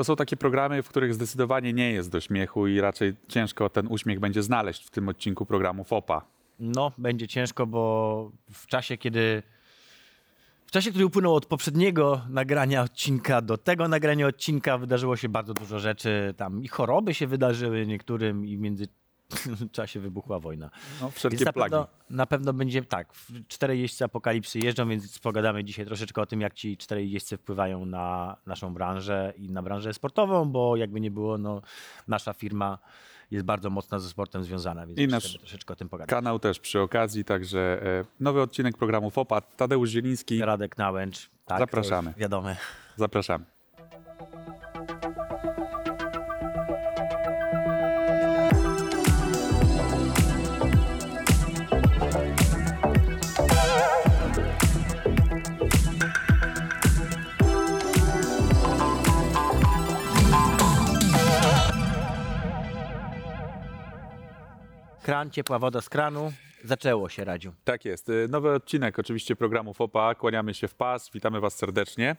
To są takie programy, w których zdecydowanie nie jest do śmiechu i raczej ciężko ten uśmiech będzie znaleźć w tym odcinku programu FOPA. No, będzie ciężko, bo w czasie, kiedy. W czasie, który upłynął od poprzedniego nagrania odcinka do tego nagrania odcinka, wydarzyło się bardzo dużo rzeczy. Tam i choroby się wydarzyły niektórym, i w międzyczasie wybuchła wojna. No, wszelkie na plagi. pewno, na pewno będzie tak. Cztery jeźdźcy apokalipsy jeżdżą, więc pogadamy dzisiaj troszeczkę o tym, jak ci cztery jeźdźcy wpływają na naszą branżę i na branżę sportową, bo jakby nie było, no, nasza firma jest bardzo mocno ze sportem związana, więc I nasz troszeczkę o tym pogadać. Kanał też przy okazji, także e, nowy odcinek programu FOPA. Tadeusz Zieliński, Radek Nałęcz. Tak, Zapraszamy. Wiadome. zapraszamy. Kran, ciepła woda z kranu. Zaczęło się, Radziu. Tak jest. E, Nowy odcinek oczywiście programu FOPA. Kłaniamy się w pas. Witamy Was serdecznie.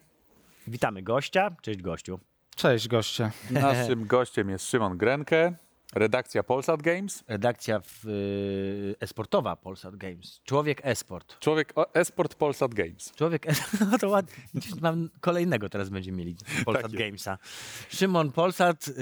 Witamy gościa. Cześć gościu. Cześć goście. Naszym gościem jest Szymon Grenke, redakcja Polsat Games. Redakcja w, y, esportowa Polsat Games. Człowiek esport. Człowiek o- esport Polsat Games. Człowiek, no to ładnie. Mam kolejnego teraz będziemy mieli Polsat Tak. Gamesa. Szymon Polsat, y,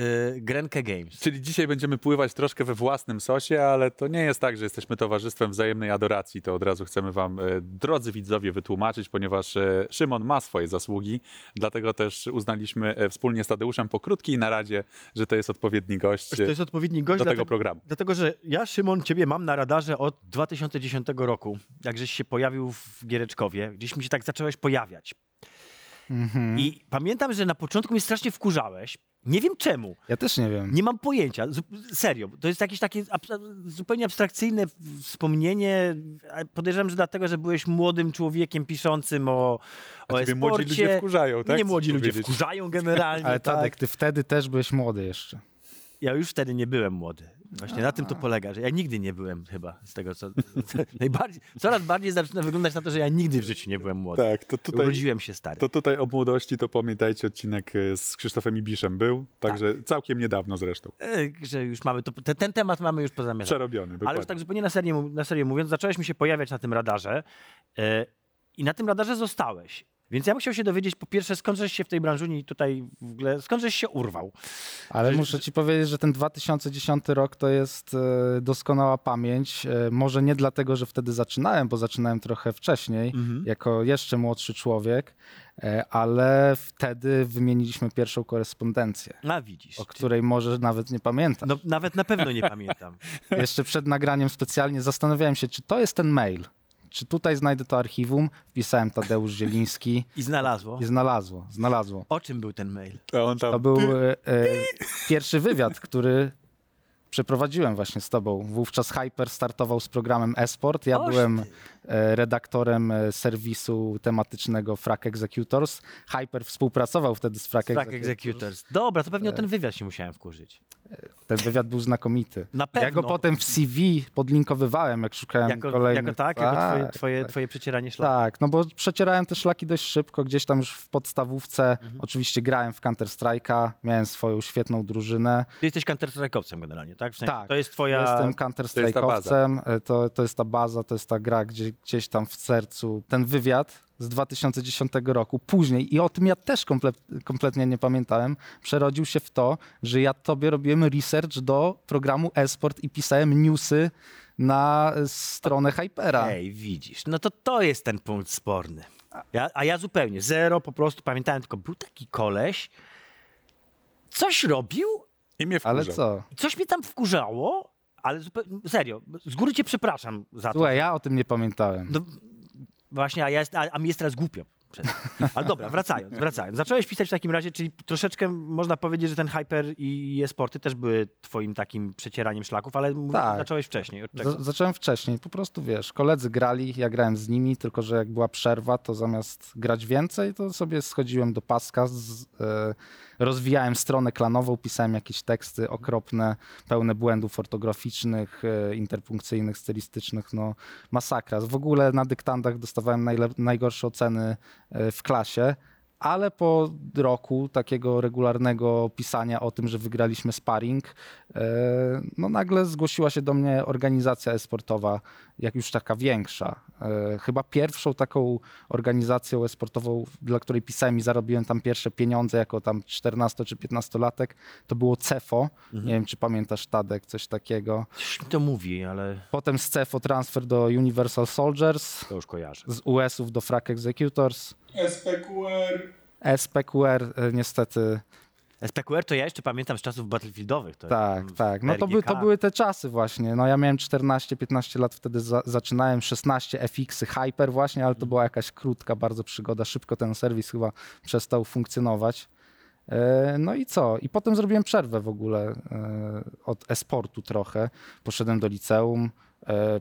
Grenke Games. Czyli dzisiaj będziemy pływać troszkę we własnym sosie, ale to nie jest tak, że jesteśmy towarzystwem wzajemnej adoracji. To od razu chcemy Wam, e, drodzy widzowie, wytłumaczyć, ponieważ e, Szymon ma swoje zasługi, dlatego też uznaliśmy e, wspólnie z Tadeuszem po krótkiej naradzie, że to jest odpowiedni gość To jest e, odpowiedni gość do dlatego, tego programu. Dlatego, że ja, Szymon, ciebie mam na radarze od 2010 roku, jak żeś się pojawił w Giereczkowie. Gdzieś mi się tak zacząłeś pojawiać. Mhm. I pamiętam, że na początku mnie strasznie wkurzałeś. Nie wiem czemu. Ja też nie wiem. Nie mam pojęcia. Serio. To jest jakieś takie zupełnie abstrakcyjne wspomnienie. Podejrzewam, że dlatego, że byłeś młodym człowiekiem piszącym o, o A młodzi ludzie wkurzają, tak? Nie młodzi ludzie powiedzieć? wkurzają generalnie. Ale tak. Tadek, ty wtedy też byłeś młody jeszcze. Ja już wtedy nie byłem młody. Właśnie na tym to polega, że ja nigdy nie byłem chyba z tego, co... najbardziej, coraz bardziej zaczyna wyglądać na to, że ja nigdy w życiu nie byłem młody. Tak, to tutaj, Urodziłem się stary. to tutaj o młodości, to pamiętajcie, odcinek e, z Krzysztofem Ibiszem był, także całkiem niedawno zresztą. E, Że już mamy to, te, ten temat mamy już pozamiatany. Przerobiony, Ale już dokładnie. tak zupełnie na serio, na serio mówiąc, zacząłeś mi się pojawiać na tym radarze e, i na tym radarze zostałeś. Więc ja bym chciał się dowiedzieć, po pierwsze, skąd żeś się w tej branży tutaj w ogóle, skąd żeś się urwał? Ale Że- muszę ci powiedzieć, że ten 2010 rok to jest e, doskonała pamięć. E, może nie dlatego, że wtedy zaczynałem, bo zaczynałem trochę wcześniej, jako jeszcze młodszy człowiek, e, ale wtedy wymieniliśmy pierwszą korespondencję, A widzisz. o której może nawet nie pamiętam. No nawet na pewno nie pamiętam. Jeszcze przed nagraniem specjalnie zastanawiałem się, czy to jest ten mail. Czy tutaj znajdę to archiwum? Wpisałem Tadeusz Zieliński I znalazło. i znalazło, znalazło. O czym był ten mail? On tam... To był e, e, pierwszy wywiad, który przeprowadziłem właśnie z tobą. Wówczas Hyper startował z programem Esport. Ja Oż byłem ty. e, redaktorem e, serwisu tematycznego Frack Executors. Hyper współpracował wtedy z Frack, Track Executors. Executors. Dobra, to pewnie o ten wywiad się musiałem wkurzyć. Ten wywiad był znakomity. Na Ja pewno. go potem w CV podlinkowywałem, jak szukałem Jako, kolejnych. jako tak, jako twoje, Tak, twoje, tak. twoje przecieranie szlaku. Tak, no bo przecierałem te szlaki dość szybko, gdzieś tam już w podstawówce. Mhm. Oczywiście grałem w Counter-Strike'a, miałem swoją świetną drużynę. Ty jesteś counter-strike'owcem generalnie, tak? W sensie, Tak, To jest twoja... Jestem To Counter-Strike'owcem, to, to jest ta baza, to jest ta gra gdzie, gdzieś tam w sercu. Ten wywiad z 2010 roku, później, i o tym ja też komple kompletnie nie pamiętałem, przerodził się w to, że ja tobie robiłem research do programu Esport i pisałem newsy na stronę Hypera. Ej, widzisz, no to to jest ten punkt sporny. Ja, a ja zupełnie, zero, po prostu pamiętałem tylko, był taki koleś, coś robił, I mnie Ale wkurzał. co? coś mnie tam wkurzało, ale zupełnie, serio, z góry cię przepraszam za to. Słuchaj, ja o tym nie pamiętałem. No, właśnie, a, ja jest, a, a mi jest teraz głupio. Przez to. Ale dobra, wracając, wracając. Zacząłeś pisać w takim razie, czyli troszeczkę można powiedzieć, że ten hyper i e-sporty też były twoim takim przecieraniem szlaków, ale Tak. zacząłeś wcześniej. Zacząłem wcześniej, po prostu wiesz, koledzy grali, ja grałem z nimi, tylko że jak była przerwa, to zamiast grać więcej, to sobie schodziłem do paska, z, e, rozwijałem stronę klanową, pisałem jakieś teksty okropne, pełne błędów ortograficznych, e, interpunkcyjnych, stylistycznych, no masakra. W ogóle na dyktandach dostawałem najle- najgorsze oceny w klasie, ale po roku takiego regularnego pisania o tym, że wygraliśmy sparring, e, no nagle zgłosiła się do mnie organizacja e-sportowa, jak już taka większa. E, Chyba pierwszą taką organizacją e-sportową, dla której pisałem i zarobiłem tam pierwsze pieniądze jako tam 14 czy 15-latek, to było CEFO. Nie wiem, czy pamiętasz Tadek, coś takiego. Coś mi to mówi, ale Potem z CEFO transfer do Universal Soldiers, to już kojarzę. z US-ów do Frag Executors. SPQR. SPQR e, niestety SPQR to ja jeszcze pamiętam z czasów battlefieldowych. To Tak, w tak. No to, by, to były te czasy właśnie. No ja miałem 14-15 lat wtedy za, zaczynałem, 16 FX-y Hyper właśnie, ale to była jakaś krótka bardzo przygoda. Szybko ten serwis chyba przestał funkcjonować. E, No i co? I potem zrobiłem przerwę w ogóle e, od e-sportu trochę. Poszedłem do liceum,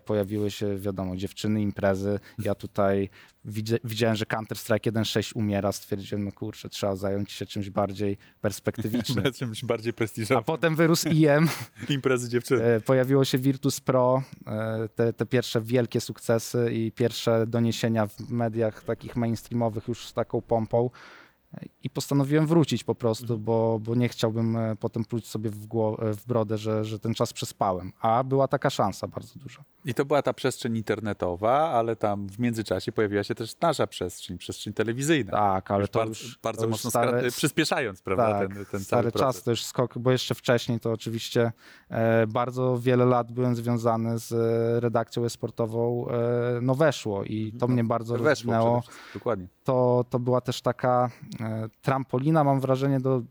pojawiły się, wiadomo, dziewczyny, imprezy. Ja tutaj widzia- widziałem, że Counter-Strike 1.6 umiera. Stwierdziłem, no kurczę, trzeba zająć się czymś bardziej perspektywicznym. Czymś bardziej A prestiżowym. potem wyrósł IM, Imprezy dziewczyny. e, pojawiło się Virtus Pro, e, te, te pierwsze wielkie sukcesy i pierwsze doniesienia w mediach takich mainstreamowych już z taką pompą. I postanowiłem wrócić po prostu, bo, bo nie chciałbym e, potem pluć sobie w, gło- e, w brodę, że, że ten czas przespałem. A była taka szansa bardzo duża. I to była ta przestrzeń internetowa, ale tam w międzyczasie pojawiła się też nasza przestrzeń, przestrzeń telewizyjna. Tak, ale Już to bardzo, już, bardzo to mocno stare, skra- przyspieszając, prawda, tak, ten, ten stary cały czas to już skok, bo jeszcze wcześniej to oczywiście e, bardzo wiele lat byłem związany z e, redakcją e-sportową e, No Weszło i to mnie bardzo Weszło rozwinęło. dokładnie. to, to była też taka trampolina, mam wrażenie, do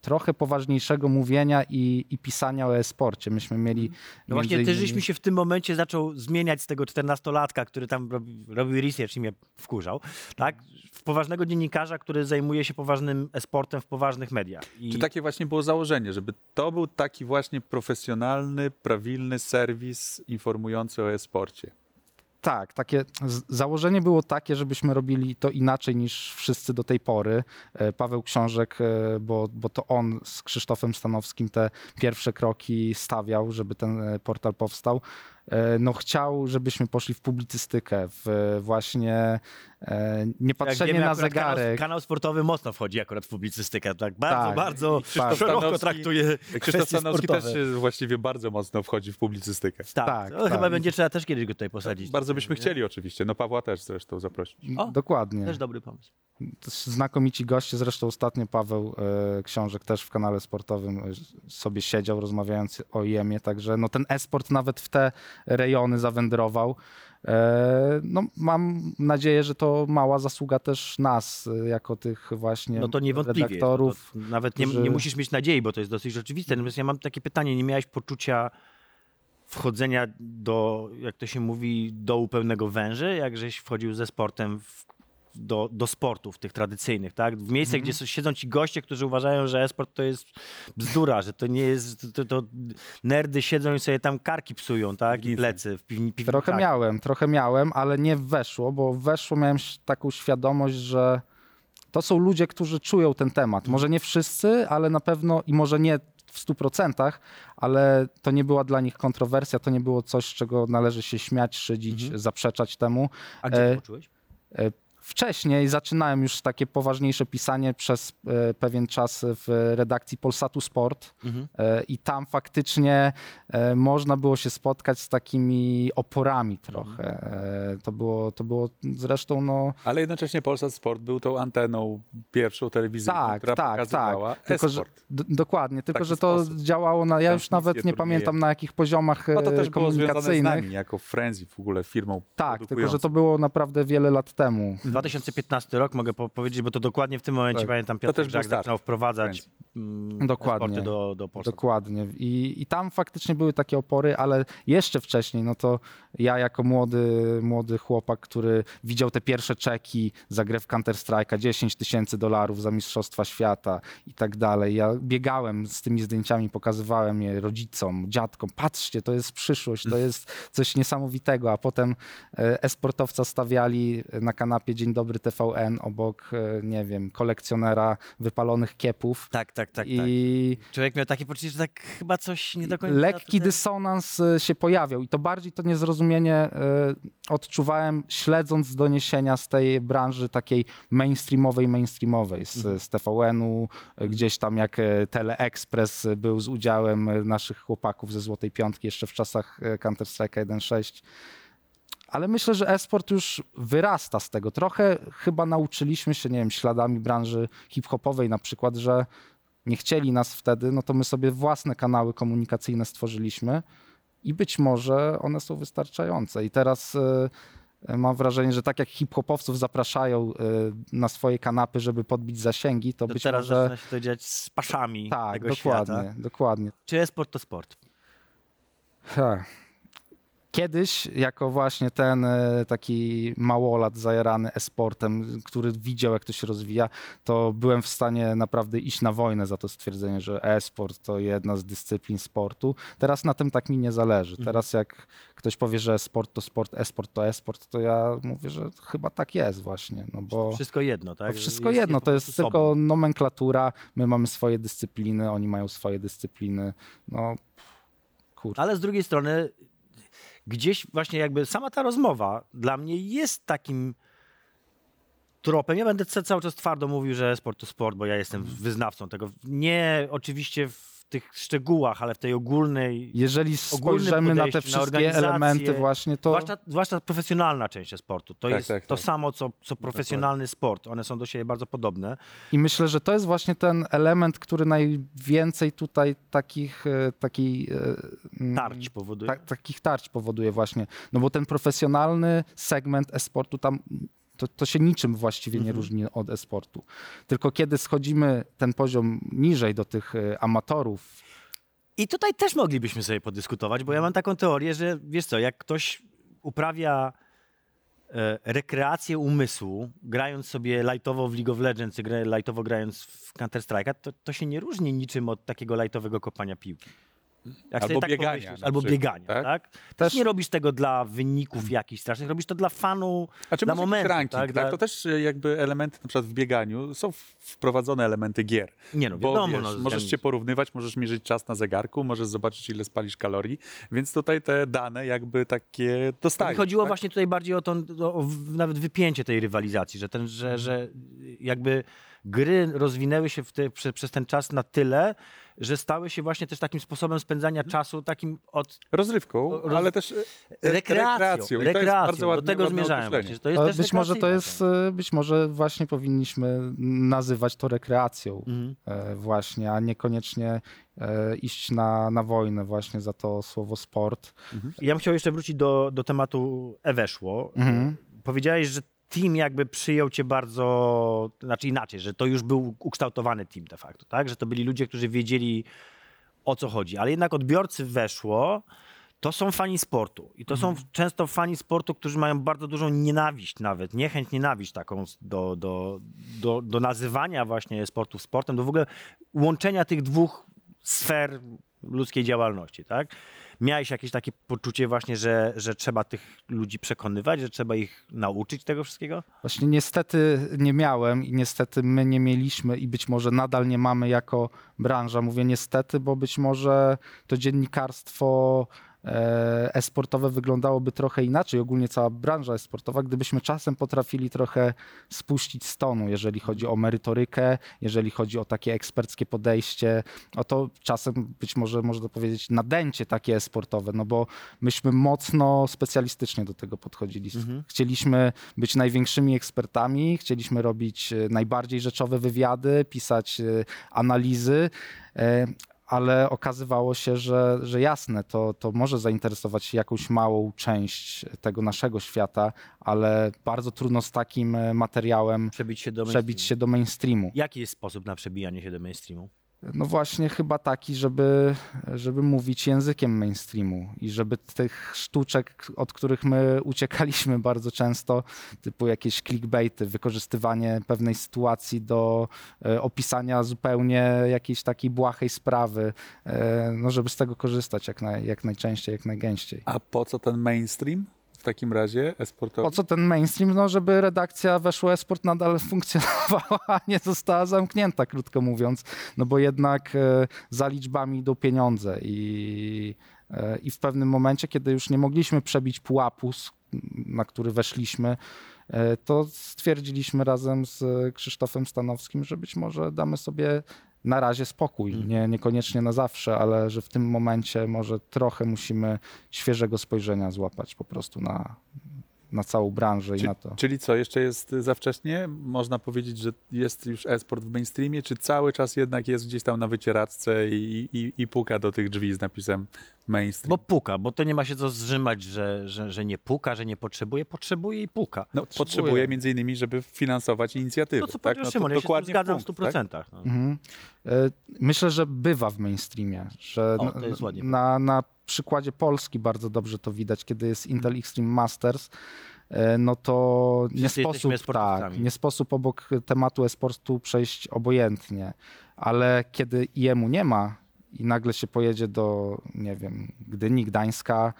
trochę poważniejszego mówienia i, i pisania o e-sporcie. Myśmy mieli. No właśnie, między też innymi- żeśmy się w tym momencie zaczął zmieniać z tego 14-latka, który tam robi, robił research i mnie wkurzał, tak? W poważnego dziennikarza, który zajmuje się poważnym e-sportem w poważnych mediach. I Czy takie właśnie było założenie, żeby to był taki właśnie profesjonalny, prawilny serwis informujący o e-sporcie? Tak, takie założenie było takie, żebyśmy robili to inaczej niż wszyscy do tej pory. E, Paweł Książek, e, bo, bo to on z Krzysztofem Stanowskim te pierwsze kroki stawiał, żeby ten e, portal powstał. E, No chciał, żebyśmy poszli w publicystykę, w właśnie e, nie patrzenie wiemy, na akurat Kanał, zegarek. kanał sportowy mocno wchodzi akurat w publicystykę. Tak bardzo, Tak. bardzo Krzysztof szeroko Stanowski- traktuje Krzysztof Stanowski sportowe. też właściwie bardzo mocno wchodzi w publicystykę. Tak, Tak, no, tak. chyba będzie trzeba też kiedyś go tutaj posadzić. Bardzo byśmy Nie? chcieli oczywiście. No Pawła też zresztą zaprosić. O, Dokładnie. Też dobry pomysł. Znakomici goście, zresztą ostatnio Paweł e, Książek też w kanale sportowym e, sobie siedział rozmawiając o IEM-ie, także no ten e-sport nawet w te rejony zawędrował. E, no, mam nadzieję, że to mała zasługa też nas, e, jako tych właśnie No to niewątpliwie. redaktorów. To nawet nie, którzy- nie musisz mieć nadziei, bo to jest dosyć rzeczywiste. Natomiast ja mam takie pytanie, nie miałeś poczucia wchodzenia do, jak to się mówi, dołu pełnego węży, jak żeś wchodził ze sportem w, do, do sportów tych tradycyjnych, tak? W miejsce, gdzie s- siedzą ci goście, którzy uważają, że esport to jest bzdura, że to nie jest, to, to nerdy siedzą i sobie tam karki psują, tak? I plecy w piwni, piwni Trochę tak. miałem, trochę miałem, ale nie weszło, bo weszło miałem taką świadomość, że to są ludzie, którzy czują ten temat. Może nie wszyscy, ale na pewno i może nie w 100%, ale to nie była dla nich kontrowersja, to nie było coś, czego należy się śmiać, szydzić, zaprzeczać temu. A gdzie E, to poczułeś? Wcześniej zaczynałem już takie poważniejsze pisanie przez e, pewien czas w redakcji Polsatu Sport Mhm. e, i tam faktycznie e, można było się spotkać z takimi oporami trochę. E, To było, to było zresztą no Ale jednocześnie Polsat Sport był tą anteną pierwszą telewizyjną, tak, która tak, tak. pokazywała Tylko, że, dokładnie, tylko że to sposób. działało na, ja już nawet nie pamiętam na jakich poziomach No to też było związane z komunikacyjnych. nami, jako Frenzy w ogóle firmą Tak, tylko że to było naprawdę wiele lat temu. 2015 rok mogę po powiedzieć, bo to dokładnie w tym momencie Tak. pamiętam To Piotr też start. zaczynał wprowadzać mm, Dokładnie. sporty do, do Polski. Dokładnie. I, I tam faktycznie były takie opory, ale jeszcze wcześniej, no to ja jako młody, młody chłopak, który widział te pierwsze czeki za grę w Counter-Strike'a, 10 tysięcy dolarów za Mistrzostwa Świata i tak dalej. Ja biegałem z tymi zdjęciami, pokazywałem je rodzicom, dziadkom. Patrzcie, to jest przyszłość, to jest coś niesamowitego. A potem e, e-sportowca stawiali na kanapie Dzień Dobry TVN obok, e, nie wiem, kolekcjonera wypalonych kiepów. Tak, tak, tak, tak. I Człowiek miał takie poczucie, że tak chyba coś nie do końca... lekki dysonans y, się pojawiał i to bardziej to niezrozumienie y, odczuwałem śledząc doniesienia z tej branży takiej mainstreamowej, mainstreamowej, z, Mhm. z TVN-u, gdzieś tam jak Teleexpress był z udziałem naszych chłopaków ze Złotej Piątki jeszcze w czasach Counter-Strike'a 1.6. Ale myślę, że esport już wyrasta z tego. Trochę chyba nauczyliśmy się, nie wiem, śladami branży hip-hopowej na przykład, że nie chcieli nas wtedy, no to my sobie własne kanały komunikacyjne stworzyliśmy i być może one są wystarczające. I teraz y, mam wrażenie, że tak jak hip-hopowców zapraszają y, na swoje kanapy, żeby podbić zasięgi, to, To być teraz może... zaczyna się to dziać z paszami Tak, dokładnie, świata. dokładnie. Czy e-sport to sport? Ha. Kiedyś, jako właśnie ten e, taki małolat zajarany e-sportem, który widział, jak to się rozwija, to byłem w stanie naprawdę iść na wojnę za to stwierdzenie, że e-sport to jedna z dyscyplin sportu. Teraz na tym tak mi nie zależy. Mhm. Teraz jak ktoś powie, że sport to sport, e-sport to e-sport, to ja mówię, że chyba tak jest właśnie, no bo... Wszystko jedno, tak? Wszystko Jest- jedno, to jest tylko sobą. nomenklatura. My mamy swoje dyscypliny, oni mają swoje dyscypliny. No, kurczę. Ale z drugiej strony, gdzieś właśnie jakby sama ta rozmowa dla mnie jest takim tropem. Ja będę ca- cały czas twardo mówił, że sport to sport, bo ja jestem Mhm. wyznawcą tego. Nie oczywiście w tych szczegółach, ale w tej ogólnej. Jeżeli spojrzymy na te na wszystkie organizację, elementy właśnie, to Zwłaszcza, zwłaszcza profesjonalna część sportu. To Tak, jest tak, to tak. samo, co, co profesjonalny sport. One są do siebie bardzo podobne. i myślę, że to jest właśnie ten element, który najwięcej tutaj takich, e, takiej, e, Tarć powoduje. ta, takich tarć powoduje właśnie. No bo ten profesjonalny segment e-sportu tam to, to się niczym właściwie nie Mhm. różni od e-sportu. Tylko kiedy schodzimy ten poziom niżej do tych e, amatorów, I tutaj też moglibyśmy sobie podyskutować, bo ja mam taką teorię, że wiesz co, jak ktoś uprawia e, rekreację umysłu, grając sobie lightowo w League of Legends, lightowo grając w Counter-Strike'a, to, to się nie różni niczym od takiego lightowego kopania piłki. Jak Albo tak biegania pomyślisz, Albo przykład, biegania, tak? tak? Też- nie robisz tego dla wyników jakichś strasznych, robisz to dla fanu, A czy dla momentu. ranking, tak? tak? Dla... To też e, jakby elementy na przykład w bieganiu, są wprowadzone elementy gier. Nie no, Bo wiadomo. wiesz, no, możesz się porównywać, możesz mierzyć czas na zegarku, możesz zobaczyć ile spalisz kalorii, więc tutaj te dane jakby takie dostajesz. chodziło tak? właśnie tutaj bardziej o, to, o nawet wypięcie tej rywalizacji, że, ten, że, że jakby gry rozwinęły się te, prze, przez ten czas na tyle, że stały się właśnie też takim sposobem spędzania czasu, takim od Rozrywką, Roz- ale też e, rekreacją. rekreacją. Rekreacją. bardzo Do ładne, tego ładne zmierzałem właśnie, że to jest też być może to jest, e, być może właśnie powinniśmy nazywać to rekreacją Mhm. e, właśnie, a niekoniecznie iść na, na wojnę właśnie za to słowo sport. Ja bym chciał jeszcze wrócić do, do tematu e-weszło. Mhm. Powiedziałeś, że team jakby przyjął cię bardzo, znaczy inaczej, że to już był ukształtowany team de facto, tak? Że to byli ludzie, którzy wiedzieli o co chodzi, ale jednak odbiorcy weszło, to są fani sportu i to są często fani sportu, którzy mają bardzo dużą nienawiść nawet, niechęć, nienawiść taką do, do, do, do nazywania właśnie sportu sportem, do w ogóle łączenia tych dwóch sfer ludzkiej działalności, tak? Miałeś jakieś takie poczucie właśnie, że, że trzeba tych ludzi przekonywać, że trzeba ich nauczyć tego wszystkiego? Właśnie niestety nie miałem i niestety my nie mieliśmy i być może nadal nie mamy jako branża. Mówię niestety, bo być może to dziennikarstwo e-sportowe wyglądałoby trochę inaczej, ogólnie cała branża e-sportowa, gdybyśmy czasem potrafili trochę spuścić z tonu, jeżeli chodzi o merytorykę, jeżeli chodzi o takie eksperckie podejście, o to czasem być może można powiedzieć nadęcie takie e-sportowe, no bo myśmy mocno specjalistycznie do tego podchodzili. Chcieliśmy być największymi ekspertami, chcieliśmy robić e, najbardziej rzeczowe wywiady, pisać e, analizy, e, ale okazywało się, że, że jasne, to, to może zainteresować jakąś małą część tego naszego świata, ale bardzo trudno z takim e, materiałem Przebić się do przebić mainstreamu. się do mainstreamu. Jaki jest sposób na przebijanie się do mainstreamu? No właśnie chyba taki, żeby, żeby mówić językiem mainstreamu i żeby tych sztuczek, od których my uciekaliśmy bardzo często, typu jakieś clickbaity, wykorzystywanie pewnej sytuacji do e, opisania zupełnie jakiejś takiej błahej sprawy, e, no żeby z tego korzystać jak, naj, jak najczęściej, jak najgęściej. A po co ten mainstream takim razie Po esportowy? co ten mainstream? No, żeby redakcja Weszło Esport nadal funkcjonowała, a nie została zamknięta, krótko mówiąc. No bo jednak e, za liczbami idą pieniądze i, e, i w pewnym momencie, kiedy już nie mogliśmy przebić pułapu, na który weszliśmy, e, to stwierdziliśmy razem z Krzysztofem Stanowskim, że być może damy sobie na razie spokój. Mhm. Nie, niekoniecznie na zawsze, ale że w tym momencie może trochę musimy świeżego spojrzenia złapać po prostu na, na całą branżę i na to. czyli co, jeszcze jest za wcześnie? Można powiedzieć, że jest już esport w mainstreamie, czy cały czas jednak jest gdzieś tam na wycieraczce i, i, i puka do tych drzwi z napisem mainstream? Bo puka, bo to nie ma się co zrzymać, że, że, że nie puka, że nie potrzebuje. Potrzebuje i puka. no, potrzebuje między innymi, żeby finansować inicjatywy. To, co tak? powiedział no, Szymon, ja się z tym dokładnie zgadzam w punkt, 100%. tak? No. Mhm. E, Myślę, że bywa w mainstreamie, że O, na- to jest ładnie na, na przykładzie Polski bardzo dobrze to widać, kiedy jest Intel Extreme Masters, e, no to nie Wszyscy sposób, tak, nie sposób obok tematu e-sportu przejść obojętnie, ale kiedy jemu nie ma i nagle się pojedzie do, nie wiem, Gdyni, Gdańska,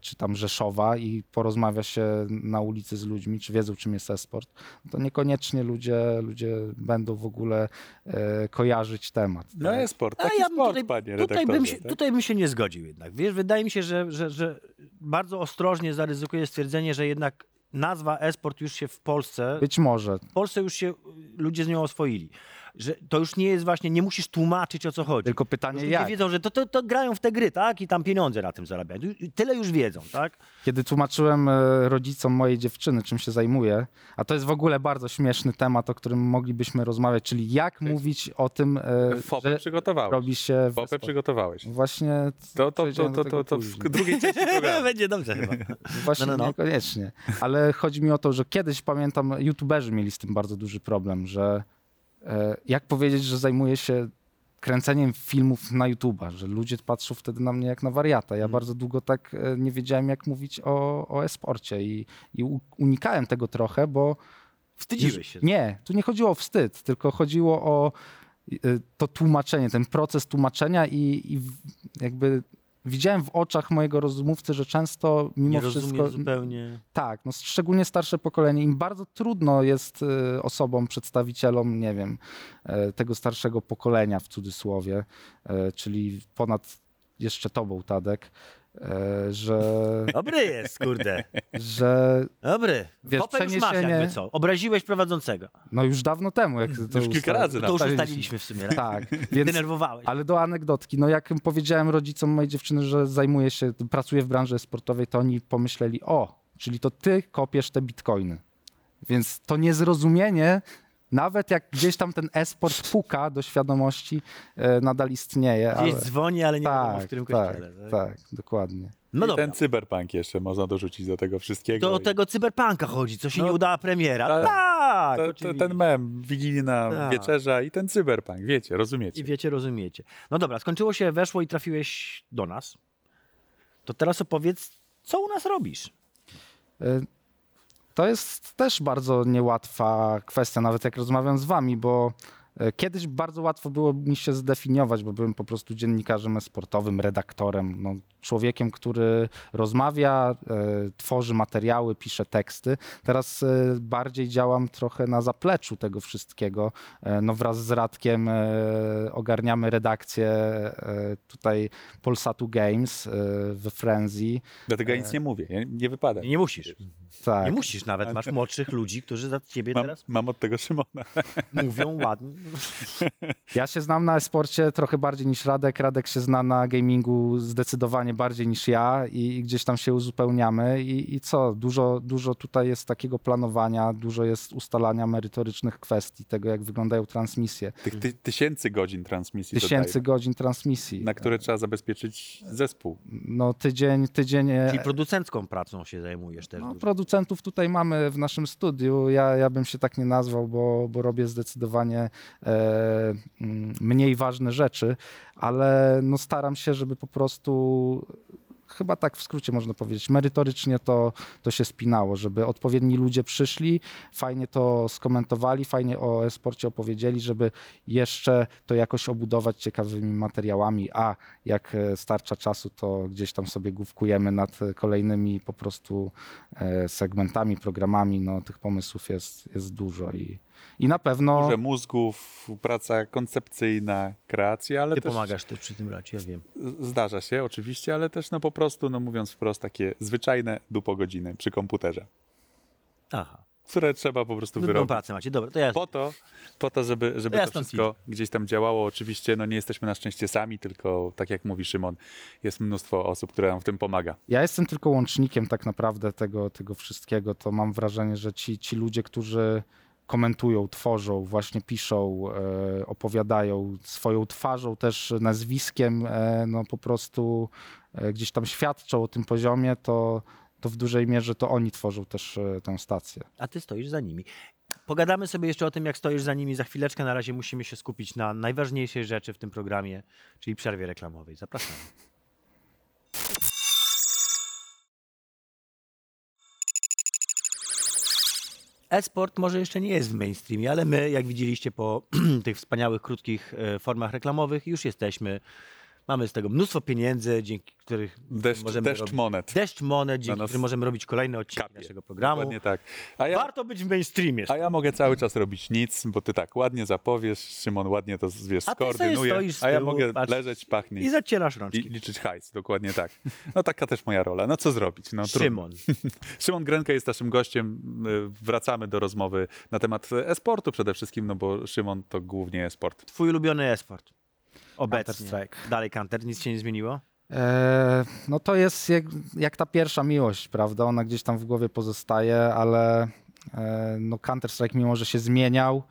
czy tam Rzeszowa i porozmawia się na ulicy z ludźmi, czy wiedzą, czym jest e-sport, to niekoniecznie ludzie, ludzie będą w ogóle e, kojarzyć temat. No tak? esport, A taki ja sport, tutaj, panie tutaj, bym się, tak? tutaj bym się nie zgodził jednak. Wiesz, wydaje mi się, że, że, że bardzo ostrożnie zaryzykuję stwierdzenie, że jednak nazwa e-sport już się w Polsce, Być może. w Polsce już się ludzie z nią oswoili. Że to już nie jest właśnie, nie musisz tłumaczyć o co chodzi. Tylko pytanie jak? wiedzą, że to, to, to grają w te gry, tak? I tam pieniądze na tym zarabiają. Tyle już wiedzą, tak? Kiedy tłumaczyłem e, rodzicom mojej dziewczyny, czym się zajmuję, a to jest w ogóle bardzo śmieszny temat, o którym moglibyśmy rozmawiać, czyli jak mówić o tym, e, Fopę że przygotowałeś. robi się... e-sport. przygotowałeś. Właśnie To, to, to, to, to, to w drugiej części programu. Będzie dobrze chyba. Właśnie No, no, no. niekoniecznie. Ale chodzi mi o to, że kiedyś pamiętam, youtuberzy mieli z tym bardzo duży problem, że jak powiedzieć, że zajmuję się kręceniem filmów na YouTube'a, że ludzie patrzą wtedy na mnie jak na wariata. Ja bardzo długo tak e, nie wiedziałem, jak mówić o, o e-sporcie i, i unikałem tego trochę, bo Wstydziłeś się. nie, tu nie chodziło o wstyd, tylko chodziło o y, to tłumaczenie, ten proces tłumaczenia i, i jakby widziałem w oczach mojego rozmówcy, że często mimo Nie wszystko... zupełnie. Tak, no szczególnie starsze pokolenie, im bardzo trudno jest y, osobom, przedstawicielom, nie wiem, e, tego starszego pokolenia w cudzysłowie, e, czyli ponad jeszcze tobą, Tadek, że, Dobry jest, kurde. że Dobry. Wiesz, Popę już masz przeniesienie- jakby co. Obraziłeś prowadzącego. no już dawno temu, jak to Już kilka razy To już ustaliliśmy. ustaliliśmy w sumie. Tak. Tak, więc Denerwowałeś. Ale do anegdotki, no jak powiedziałem rodzicom mojej dziewczyny, że zajmuję się, pracuję w branży sportowej, to oni pomyśleli, o, czyli to ty kopiesz te bitcoiny. Więc to niezrozumienie, nawet jak gdzieś tam ten e-sport puka do świadomości, e, nadal istnieje. Gdzieś Ale... dzwoni, ale nie wiadomo w Tak, którym tak, kościele. Tak, tak, dokładnie. No I dobra. ten cyberpunk jeszcze można dorzucić do tego wszystkiego. Do I- tego cyberpunka chodzi, co się No, nie udała premiera. tak. Tak, to, oczywiście. ten mem, wigilijna Tak. wieczerza i ten cyberpunk, wiecie, rozumiecie. I wiecie, rozumiecie. No dobra, skończyło się, weszło i trafiłeś do nas. To teraz opowiedz, co u nas robisz? To jest też bardzo niełatwa kwestia, nawet jak rozmawiam z wami, bo e, kiedyś bardzo łatwo było mi się zdefiniować, bo byłem po prostu dziennikarzem sportowym, redaktorem, no, człowiekiem, który rozmawia, e, tworzy materiały, pisze teksty. Teraz e, bardziej działam trochę na zapleczu tego wszystkiego. E, no, wraz z Radkiem ogarniamy redakcję tutaj Polsatu Games we Frenzy. Dlatego ja nic nie mówię, nie, nie wypada. Nie musisz. Tak. Nie musisz nawet, masz młodszych ludzi, którzy za ciebie Mam, teraz mam od tego Szymona. mówią ładnie. Ja się znam na e-sporcie trochę bardziej niż Radek. Radek się zna na gamingu zdecydowanie bardziej niż ja i, i gdzieś tam się uzupełniamy. I, I co? Dużo, dużo tutaj jest takiego planowania, dużo jest ustalania merytorycznych kwestii, tego jak wyglądają transmisje. Tych ty, tysięcy godzin transmisji Tysięcy dodaję, godzin transmisji. na które trzeba zabezpieczyć zespół. No tydzień, tydzień. e, Czyli producencką pracą się zajmujesz też No, dużo. producentów tutaj mamy w naszym studiu. Ja, ja bym się tak nie nazwał, bo, bo robię zdecydowanie e, mm, mniej ważne rzeczy, ale no staram się, żeby po prostu chyba tak w skrócie można powiedzieć. Merytorycznie to, to się spinało, żeby odpowiedni ludzie przyszli, fajnie to skomentowali, fajnie o e-sporcie opowiedzieli, żeby jeszcze to jakoś obudować ciekawymi materiałami, a jak e, starcza czasu, to gdzieś tam sobie główkujemy nad kolejnymi po prostu e, segmentami, programami, no tych pomysłów jest, jest dużo i, i na pewno... Dużo mózgów, praca koncepcyjna, kreacja, ale Ty też pomagasz też przy tym racie, ja wiem. zdarza się oczywiście, ale też no po prostu, no mówiąc wprost, takie zwyczajne dupogodziny przy komputerze, Aha. które trzeba po prostu wyrobić. pracę macie, dobra, to ja... Po to, po to żeby, żeby Ja to wszystko gdzieś tam działało. Oczywiście no nie jesteśmy na szczęście sami, tylko tak jak mówi Szymon, jest mnóstwo osób, które nam w tym pomaga. Ja jestem tylko łącznikiem tak naprawdę tego, tego wszystkiego. To mam wrażenie, że ci, ci ludzie, którzy komentują, tworzą, właśnie piszą, e, opowiadają swoją twarzą, też nazwiskiem, e, no po prostu e, gdzieś tam świadczą o tym poziomie, to, to w dużej mierze to oni tworzą też e, tę stację. A ty stoisz za nimi. Pogadamy sobie jeszcze o tym, jak stoisz za nimi za chwileczkę. Na razie musimy się skupić na najważniejszej rzeczy w tym programie, czyli przerwie reklamowej. Zapraszamy. E-sport może jeszcze nie jest w mainstreamie, ale my, jak widzieliście po tych wspaniałych, krótkich e, formach reklamowych, już jesteśmy. Mamy z tego mnóstwo pieniędzy, dzięki których Deszcz, możemy deszcz robić... monet. Deszcz monet, dzięki nas którym możemy robić kolejne odcinki kapie. naszego programu. Dokładnie tak. A ja, Warto być w mainstreamie. a ja mogę cały czas robić nic, bo ty tak ładnie zapowiesz, Szymon ładnie to wiesz, A ty sobie skoordynuje, stoisz z a ja tyłu, mogę patrz. leżeć, pachnieć I zacierasz i rączki. liczyć hajs, dokładnie tak. No taka też moja rola. No co zrobić? No, trudno. Szymon. Szymon Grenka jest naszym gościem. Y, Wracamy do rozmowy na temat e-sportu przede wszystkim, no bo Szymon to głównie e-sport. Twój ulubiony e-sport. Obecnie. Counter-Strike. Dalej Counter, nic się nie zmieniło? E, no to jest jak, jak ta pierwsza miłość, prawda? Ona gdzieś tam w głowie pozostaje, ale e, no Counter-Strike mimo, że się zmieniał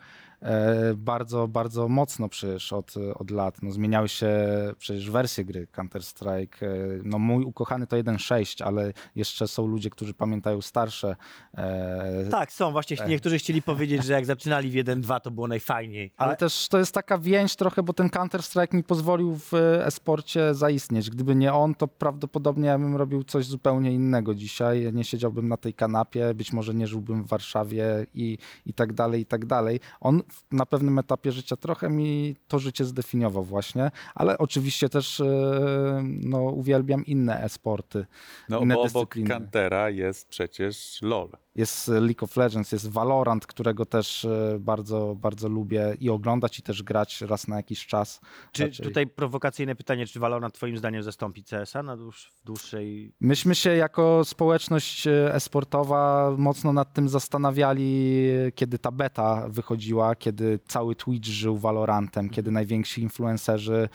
bardzo, bardzo mocno przecież od, od lat. No zmieniały się przecież wersje gry Counter-Strike. E, no mój ukochany to 1.6, ale jeszcze są ludzie, którzy pamiętają starsze. E, Tak, są. Właśnie niektórzy chcieli powiedzieć, że jak zaczynali w 1-2 to było najfajniej. Ale Ale też to jest taka więź trochę, bo ten Counter-Strike mi pozwolił w e, e-sporcie zaistnieć. Gdyby nie on, to prawdopodobnie ja bym robił coś zupełnie innego dzisiaj. Nie siedziałbym na tej kanapie, być może nie żyłbym w Warszawie i, i tak dalej, i tak dalej. On na pewnym etapie życia trochę mi to życie zdefiniował właśnie, ale oczywiście też e, no, uwielbiam inne e-sporty, No inne bo obok dyscypliny. Cantera jest przecież LOL. Jest League of Legends, jest Valorant, którego też e, bardzo, bardzo lubię i oglądać, i też grać raz na jakiś czas. czy Raczej- tutaj prowokacyjne pytanie, czy Valorant twoim zdaniem zastąpi CS-a na dłuż, w dłuższej... Myśmy się jako społeczność e, e-sportowa mocno nad tym zastanawiali, kiedy ta beta wychodziła, kiedy cały Twitch żył Valorantem, kiedy najwięksi influencerzy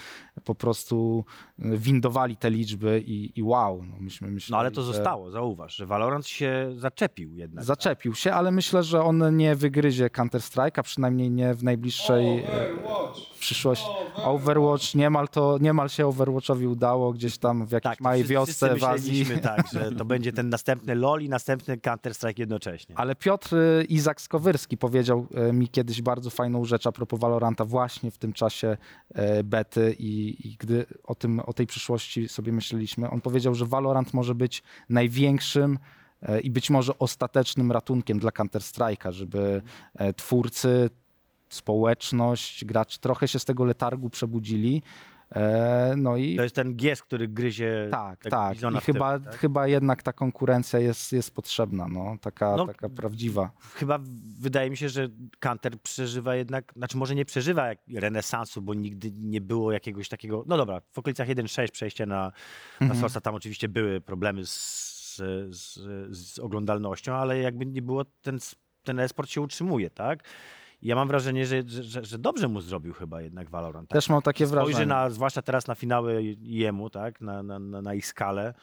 po prostu e, windowali te liczby i, i wow. No, myśmy myśleli, No ale to że zostało, zauważ, że Valorant się zaczepił jednak. Zaczepił się, ale myślę, że on nie wygryzie Counter-Strike'a, przynajmniej nie w najbliższej e, przyszłości. Overwatch, niemal, to, niemal się Overwatchowi udało gdzieś tam w jakiejś Tak, małej wszyscy- wiosce wszyscy w Azji. tak, że to będzie ten następny LoL i następny Counter-Strike jednocześnie. Ale Piotr y, Izak Skowyrski powiedział y, mi kiedyś bardzo fajną rzecz a propos Valoranta właśnie w tym czasie bety i, i gdy o, tym, o tej przyszłości sobie myśleliśmy, on powiedział, że Valorant może być największym e, i być może ostatecznym ratunkiem dla Counter-Strike'a, żeby e, twórcy, społeczność, gracz trochę się z tego letargu przebudzili. E, No i To jest ten gies, który gryzie tak, tak. I w tył, chyba, tak? chyba jednak ta konkurencja jest, jest potrzebna, no, taka, No, taka prawdziwa. Chyba wydaje mi się, że Counter przeżywa jednak, znaczy może nie przeżywa jak renesansu, bo nigdy nie było jakiegoś takiego, no dobra, w okolicach 1.6 przejście na, na Mhm. Source'a, tam oczywiście były problemy z, z, z oglądalnością, ale jakby nie było, ten, ten e-sport się utrzymuje, tak? I ja mam wrażenie, że, że, że dobrze mu zrobił chyba jednak Valorant. Tak? Też mam takie Spojrzy wrażenie. na, zwłaszcza teraz na finały jemu, tak? Na, na, na, na ich skalę.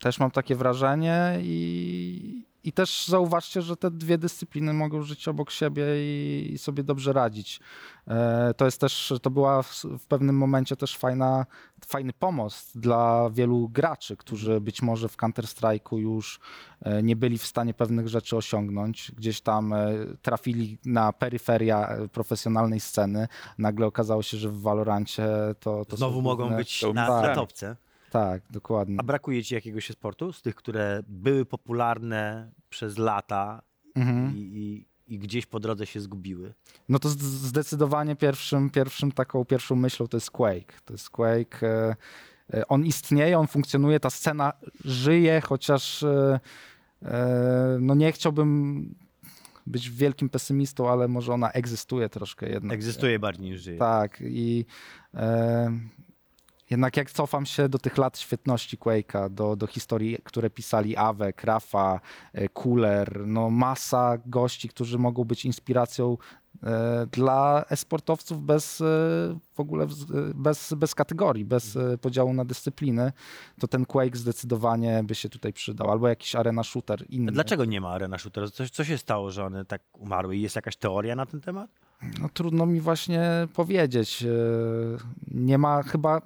Też mam takie wrażenie i, i też zauważcie, że te dwie dyscypliny mogą żyć obok siebie i, i sobie dobrze radzić. E, to jest też, to była w, w pewnym momencie też fajna, fajny pomost dla wielu graczy, którzy być może w Counter-Strike'u już e, nie byli w stanie pewnych rzeczy osiągnąć. Gdzieś tam e, trafili na peryferia profesjonalnej sceny. Nagle okazało się, że w Valorancie to, to Znowu są mogą główne- być na, tak. na topce. Tak, dokładnie. A brakuje ci jakiegoś sportu z tych, które były popularne przez lata Mhm. i, i, i gdzieś po drodze się zgubiły? No to zdecydowanie pierwszym, pierwszym taką pierwszą myślą to jest Quake. To jest Quake. e, e, On istnieje, on funkcjonuje, ta scena żyje, chociaż e, no nie chciałbym być wielkim pesymistą, ale może ona egzystuje troszkę jednak. Egzystuje bardziej niż żyje. Tak i e, jednak jak cofam się do tych lat świetności Quake'a, do, do historii, które pisali Awek, Rafa, e, Cooler, no masa gości, którzy mogą być inspiracją e, dla esportowców bez e, w ogóle e, bez, bez kategorii, bez e, podziału na dyscypliny, to ten Quake zdecydowanie by się tutaj przydał. Albo jakiś arena shooter inny. Dlaczego nie ma Arena Shooter? Co, co się stało, że one tak umarły? Jest jakaś teoria na ten temat? No trudno mi właśnie powiedzieć. E, Nie ma chyba.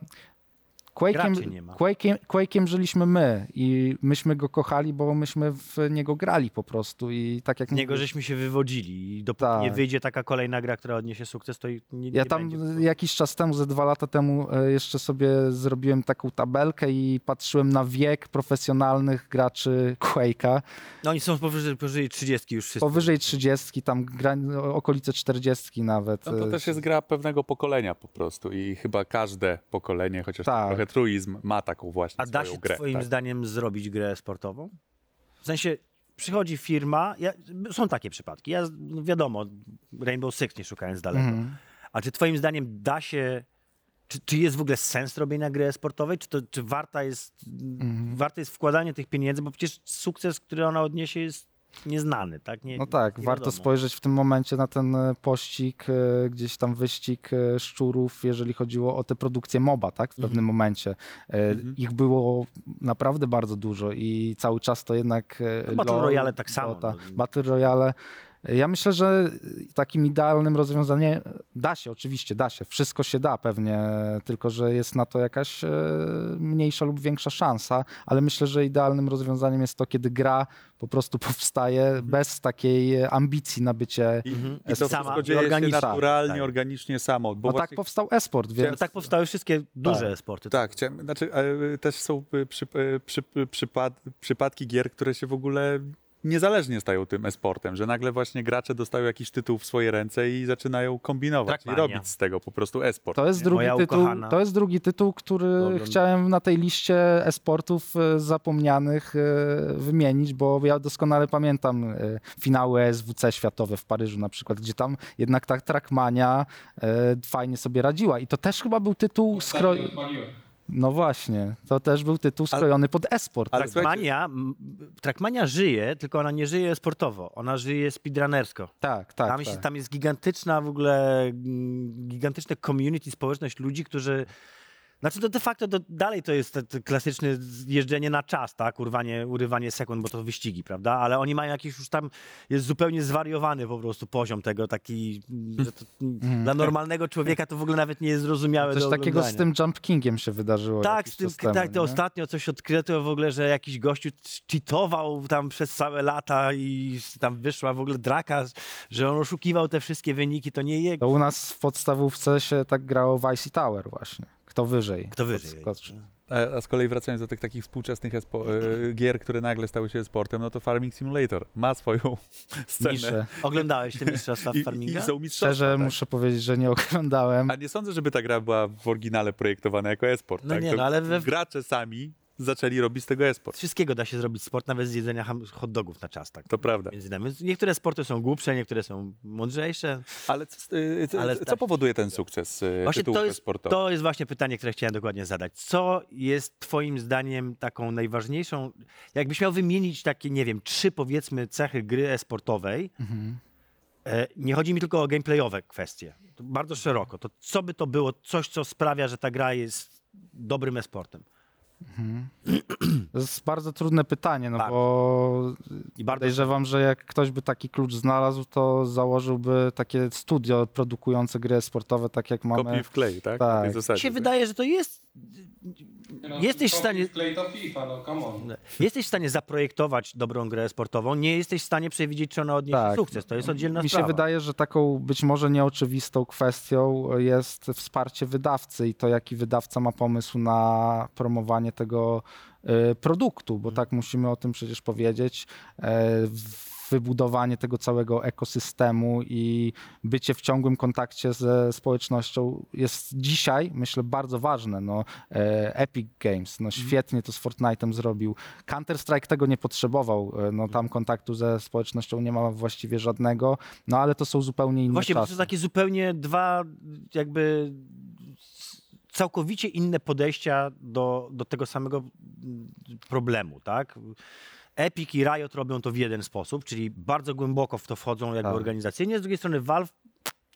Quake'iem, nie. Quake'iem, Quake'iem żyliśmy my i myśmy go kochali, bo myśmy w niego grali po prostu i tak jak Z niego mówię, żeśmy się wywodzili i dopóki Tak. nie wyjdzie taka kolejna gra, która odniesie sukces, to i nie, Ja nie tam będzie. jakiś czas temu, ze dwa lata temu e, jeszcze sobie zrobiłem taką tabelkę i patrzyłem na wiek profesjonalnych graczy Quake'a. No oni są powyżej, powyżej 30 już wszyscy. Powyżej 30, tam gra, okolice 40 nawet. No to też jest gra pewnego pokolenia po prostu i chyba każde pokolenie, chociaż Tak. trochę truizm, ma taką właśnie A da się grę. twoim tak. zdaniem zrobić grę sportową? W sensie przychodzi firma, ja, są takie przypadki, ja, no wiadomo, Rainbow Six nie szukając daleko, Mhm. a czy twoim zdaniem da się, czy, czy jest w ogóle sens robienia gry sportowej, czy, to, czy warta jest, warte jest wkładanie tych pieniędzy, bo przecież sukces, który ona odniesie jest nieznany, tak? Nie, No tak, nie warto spojrzeć w tym momencie na ten e, pościg, e, gdzieś tam wyścig e, szczurów, jeżeli chodziło o te produkcje MOBA, tak, w Mhm. pewnym momencie. E, Ich było naprawdę bardzo dużo i cały czas to jednak... e, No, Battle Royale tak samo, no. Battle Royale. Ja myślę, że takim idealnym rozwiązaniem da się, oczywiście da się, wszystko się da pewnie, tylko że jest na to jakaś e, mniejsza lub większa szansa, ale myślę, że idealnym rozwiązaniem jest to, kiedy gra po prostu powstaje Mhm. bez takiej ambicji na bycie. I, Mhm. i to Sama- dzieje się organicznie. naturalnie, Tak. organicznie samo. Bo No właśnie tak powstał e-sport, więc No tak powstały wszystkie duże sporty. Tak, chciałem, znaczy e, też są przy, e, przy, przypad, przypadki gier, które się w ogóle niezależnie stają tym e-sportem, że nagle właśnie gracze dostają jakiś tytuł w swoje ręce i zaczynają kombinować i Trackmania. robić z tego po prostu e-sport. to jest nie? drugi Moja tytuł, ukochana. to jest drugi tytuł, który chciałem na tej liście e-sportów e, zapomnianych e, wymienić, bo ja doskonale pamiętam e, finały SWC światowe w Paryżu na przykład, gdzie tam jednak ta Trackmania fajnie sobie radziła i to też chyba był tytuł skrojony. No właśnie, to też był tytuł skrojony pod e-sport. Ale Trackmania, Trackmania żyje, tylko ona nie żyje sportowo, ona żyje speedrunnersko. tak, tak, tam, tak. Się, tam jest gigantyczna w ogóle, mm, gigantyczne community, społeczność ludzi, którzy... Znaczy to de facto to dalej to jest klasyczne jeżdżenie na czas, tak? Urwanie, urywanie sekund, bo to wyścigi, prawda? Ale oni mają jakiś już tam, jest zupełnie zwariowany po prostu poziom tego, taki, że to, dla normalnego człowieka to w ogóle nawet nie jest zrozumiałe Coś takiego z tym Jump Kingiem się wydarzyło. Tak, z tym, temu, tak, to ostatnio coś odkryto w ogóle, że jakiś gościu cheatował tam przez całe lata i tam wyszła w ogóle draka, że on oszukiwał te wszystkie wyniki, to nie jego. To u nas w podstawówce się tak grało w Icy Tower właśnie. Kto wyżej? Kto wyżej? podskoczy. A, z kolei wracając do tych takich współczesnych espo- e, gier, które nagle stały się sportem, no to Farming Simulator ma swoją scenę. Niszę. Oglądałeś te mistrzostwa I, i, farminga? I są mistrzostwa. Szczerze tak. muszę powiedzieć, że nie oglądałem. A nie sądzę, żeby ta gra była w oryginale projektowana jako e-sport. No tak? nie, no ale we- Gracze sami zaczęli robić z tego e-sport. Z wszystkiego da się zrobić sport, nawet z jedzenia hot dogów na czas. Tak. To prawda. Między nami. Niektóre sporty są głupsze, niektóre są mądrzejsze. Ale, co- y, co, Ale co powoduje ten sukces y, Właśnie tytułów to jest, e-sportowych? to jest właśnie pytanie, które chciałem dokładnie zadać. Co jest twoim zdaniem taką najważniejszą, jakbyś miał wymienić takie, nie wiem, trzy powiedzmy cechy gry e-sportowej, e, nie chodzi mi tylko o gameplayowe kwestie, to bardzo szeroko, to co by to było, coś co sprawia, że ta gra jest dobrym e-sportem? To jest bardzo trudne pytanie, no Bardzo. bo I bardzo podejrzewam, że jak ktoś by taki klucz znalazł, to założyłby takie studio produkujące gry sportowe, tak jak mamy. Kopiuj w klej, tak? Tak. Się tak? wydaje, że to jest No, Jesteś w stanie- FIFA, no come on. Jesteś w stanie zaprojektować dobrą grę sportową, nie jesteś w stanie przewidzieć, czy ona odniesie Tak. sukces. To jest oddzielna Mi się sprawa. wydaje, że taką być może nieoczywistą kwestią jest wsparcie wydawcy i to, jaki wydawca ma pomysł na promowanie tego e, produktu, bo tak musimy o tym przecież powiedzieć. Wybudowanie tego całego ekosystemu i bycie w ciągłym kontakcie ze społecznością jest dzisiaj, myślę, bardzo ważne. No, e, Epic Games no, świetnie to z Fortnite'em zrobił. Counter-Strike tego nie potrzebował. e, No, tam kontaktu ze społecznością nie ma właściwie żadnego, no ale to są zupełnie inne Właśnie, bo to czasy. są takie zupełnie dwa jakby całkowicie inne podejścia do, do tego samego problemu, tak? Epic i Riot robią to w jeden sposób, czyli bardzo głęboko w to wchodzą jakby Tak. organizacyjnie, z drugiej strony Valve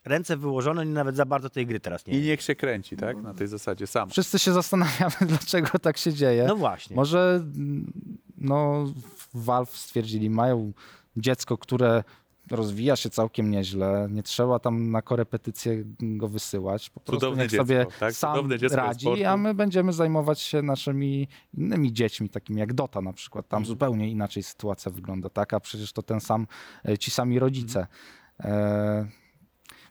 ręce wyłożone, nawet za bardzo tej gry teraz nie I niech się kręci, tak? Na tej zasadzie sam. Wszyscy się zastanawiamy, dlaczego tak się dzieje. No właśnie. Może mm, no, Valve stwierdzili, mają dziecko, które rozwija się całkiem nieźle, nie trzeba tam na korepetycję go wysyłać. Po prostu Cudowne niech dziecko, sobie tak? sam radzi, a my będziemy zajmować się naszymi innymi dziećmi, takimi jak Dota na przykład. Tam zupełnie inaczej sytuacja wygląda, tak? A przecież to ten sam, e, ci sami rodzice. E,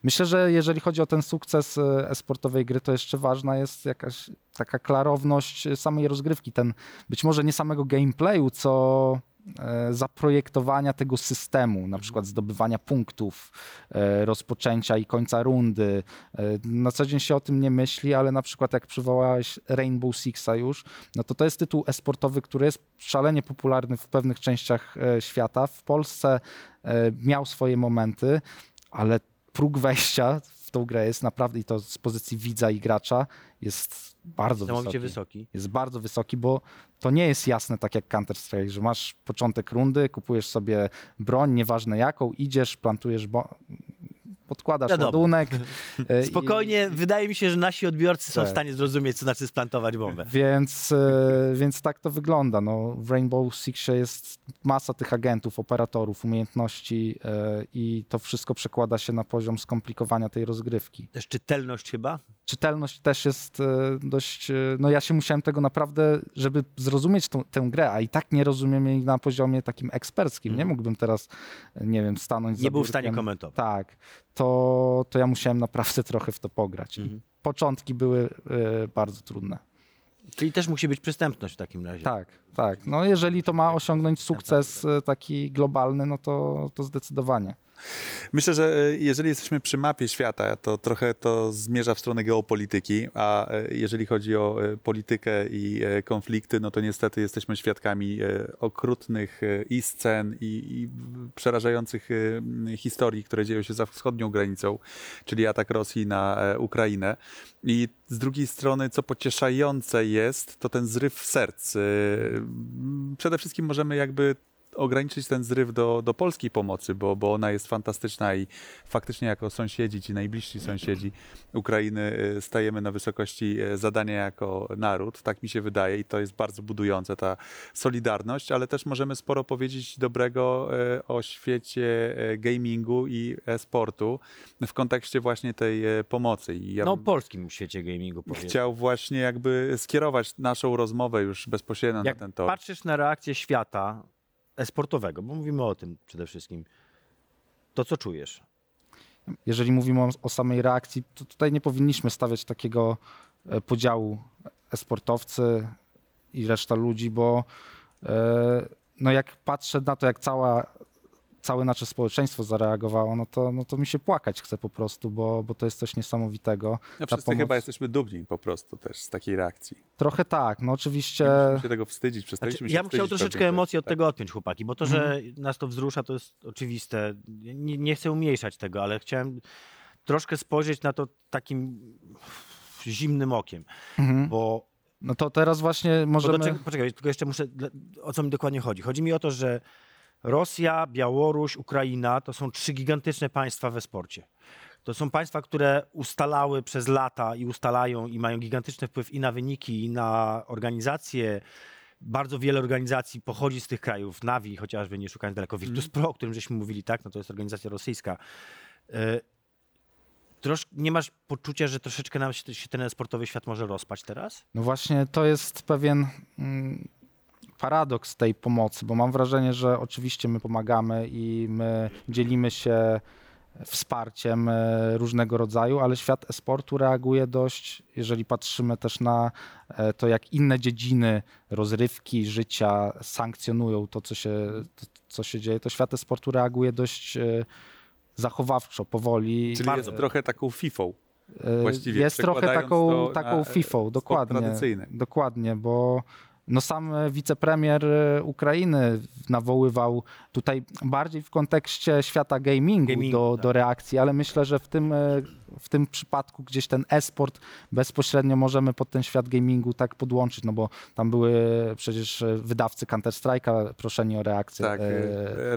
Myślę, że jeżeli chodzi o ten sukces e, e-sportowej gry, to jeszcze ważna jest jakaś taka klarowność samej rozgrywki. Ten być może nie samego gameplayu, co zaprojektowania tego systemu, na przykład zdobywania punktów, e, rozpoczęcia i końca rundy. E, Na co dzień się o tym nie myśli, ale na przykład jak przywołałeś Rainbow Sixa już, no to to jest tytuł e-sportowy, który jest szalenie popularny w pewnych częściach e, świata. W Polsce e, miał swoje momenty, ale próg wejścia tą grę jest naprawdę, i to z pozycji widza i gracza, jest bardzo wysoki. wysoki. Jest bardzo wysoki, bo to nie jest jasne tak jak Counter-Strike, że masz początek rundy, kupujesz sobie broń, nieważne jaką, idziesz, plantujesz, bo... podkładasz Wiadomo. ładunek. e, i- Spokojnie, wydaje mi się, że nasi odbiorcy są w Tak. stanie zrozumieć, co znaczy splantować bombę. Więc, e, więc tak to wygląda. No, w Rainbow Sixie jest masa tych agentów, operatorów, umiejętności e, i to wszystko przekłada się na poziom skomplikowania tej rozgrywki. Też czytelność chyba? Czytelność też jest e, dość. e, No ja się musiałem tego naprawdę, żeby zrozumieć tą, tę grę, a i tak nie rozumiem jej na poziomie takim eksperckim. Nie mógłbym teraz, e, nie wiem, stanąć za Mhm. Nie był w stanie komentować. Tak, to, to ja musiałem naprawdę trochę w to pograć. Mhm. Początki były e, bardzo trudne. Czyli też musi być przystępność w takim razie. Tak, tak. No jeżeli to ma osiągnąć sukces taki globalny, no to, to zdecydowanie. Myślę, że e, jeżeli jesteśmy przy mapie świata, to trochę to zmierza w stronę geopolityki, a e, jeżeli chodzi o e, politykę i konflikty, no to niestety jesteśmy świadkami okrutnych i scen, i, i przerażających historii, które dzieją się za wschodnią granicą, czyli atak Rosji na Ukrainę. I z drugiej strony, co pocieszające jest, to ten zryw serc. Przede wszystkim możemy jakby ograniczyć ten zryw do, do polskiej pomocy, bo, bo ona jest fantastyczna i faktycznie jako sąsiedzi, ci najbliżsi sąsiedzi Ukrainy y, stajemy na wysokości y, zadania jako naród, tak mi się wydaje i to jest bardzo budujące ta solidarność, ale też możemy sporo powiedzieć dobrego y, o świecie gamingu i e-sportu w kontekście właśnie tej pomocy. Ja No, polskim świecie gamingu powiedzmy. chciał właśnie jakby skierować naszą rozmowę już bezpośrednio Jak na ten tor. patrzysz na reakcję świata esportowego, bo mówimy o tym przede wszystkim, to co czujesz? Jeżeli mówimy o, samej reakcji, to tutaj nie powinniśmy stawiać takiego e, podziału e-sportowcy i reszta ludzi, bo e, no jak patrzę na to, jak cała, całe nasze społeczeństwo zareagowało, no to, no to mi się płakać chce po prostu, bo, bo to jest coś niesamowitego. No, wszyscy pomoc- chyba jesteśmy dumni po prostu też z takiej reakcji. Trochę tak, no oczywiście... Nie musimy się tego wstydzić, Znaczy, się ja bym chciał troszeczkę emocji od tak. tego odpiąć, chłopaki, bo to, że Mhm. nas to wzrusza, to jest oczywiste. Nie, nie chcę umniejszać tego, ale chciałem troszkę spojrzeć na to takim zimnym okiem, Mhm. bo No to teraz właśnie możemy... czego, poczekaj, tylko jeszcze muszę, o co mi dokładnie chodzi. Chodzi mi o to, że Rosja, Białoruś, Ukraina to są trzy gigantyczne państwa we sporcie. To są państwa, które ustalały przez lata i ustalają i mają gigantyczny wpływ i na wyniki, i na organizacje. Bardzo wiele organizacji pochodzi z tych krajów. Navi chociażby, nie szukając daleko. Virtus Pro, o którym żeśmy mówili, tak? No to jest organizacja rosyjska. E, trosz, nie masz poczucia, że troszeczkę nam się, się ten sportowy świat może rozpaść teraz? No właśnie to jest pewien mm, paradoks tej pomocy, bo mam wrażenie, że oczywiście my pomagamy i my dzielimy się wsparciem e, różnego rodzaju, ale świat e-sportu reaguje dość, jeżeli patrzymy też na e, to, jak inne dziedziny rozrywki, życia sankcjonują to, co się, to, co się dzieje, to świat e-sportu reaguje dość e, zachowawczo, powoli. Czyli Bardzo. jest trochę taką fifą. Właściwie Jest trochę taką, taką FIFą, dokładnie. tradycyjny. Dokładnie, bo no sam e, wicepremier e, Ukrainy nawoływał tutaj bardziej w kontekście świata gamingu, Gamingu, do, tak. do reakcji, ale myślę, że w tym, e, w tym przypadku gdzieś ten e-sport bezpośrednio możemy pod ten świat gamingu tak podłączyć, no bo tam były przecież wydawcy Counter-Strike'a proszeni o reakcję. Tak,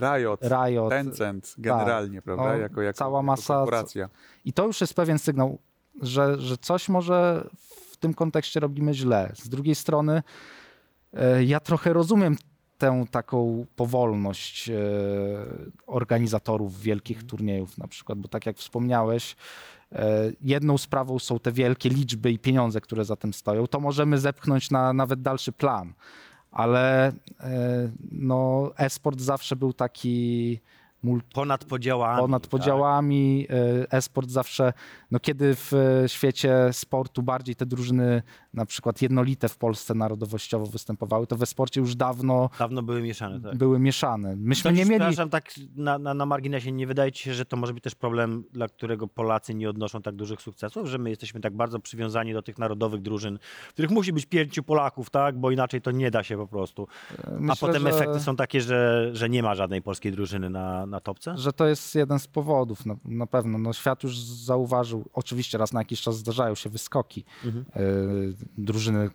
Riot, Riot. Tencent generalnie, prawda? No, jako, jako, cała jako masa- korporacja. I to już jest pewien sygnał, że, że coś może w tym kontekście robimy źle. Z drugiej strony, ja trochę rozumiem tę taką powolność e, organizatorów wielkich turniejów, na przykład, bo tak jak wspomniałeś, e, jedną sprawą są te wielkie liczby i pieniądze, które za tym stoją. To możemy zepchnąć na nawet dalszy plan, ale e, no, e-sport zawsze był taki mul- Ponad podziałami. ponad tak. podziałami. e, E-sport zawsze, no kiedy w e, świecie sportu bardziej te drużyny na przykład jednolite w Polsce narodowościowo występowały, to we sporcie już dawno Dawno były mieszane, tak. były mieszane. Myśmy To nie mieli... Przepraszam, tak na, na, na marginesie, nie wydaje ci się, że to może być też problem, dla którego Polacy nie odnoszą tak dużych sukcesów, że my jesteśmy tak bardzo przywiązani do tych narodowych drużyn, w których musi być pięciu Polaków, tak? Bo inaczej to nie da się po prostu. A Myślę, potem że- efekty są takie, że, że nie ma żadnej polskiej drużyny na, na topce? że to jest jeden z powodów, na, na pewno. No, świat już zauważył, oczywiście raz na jakiś czas zdarzają się wyskoki Mhm. Drużyny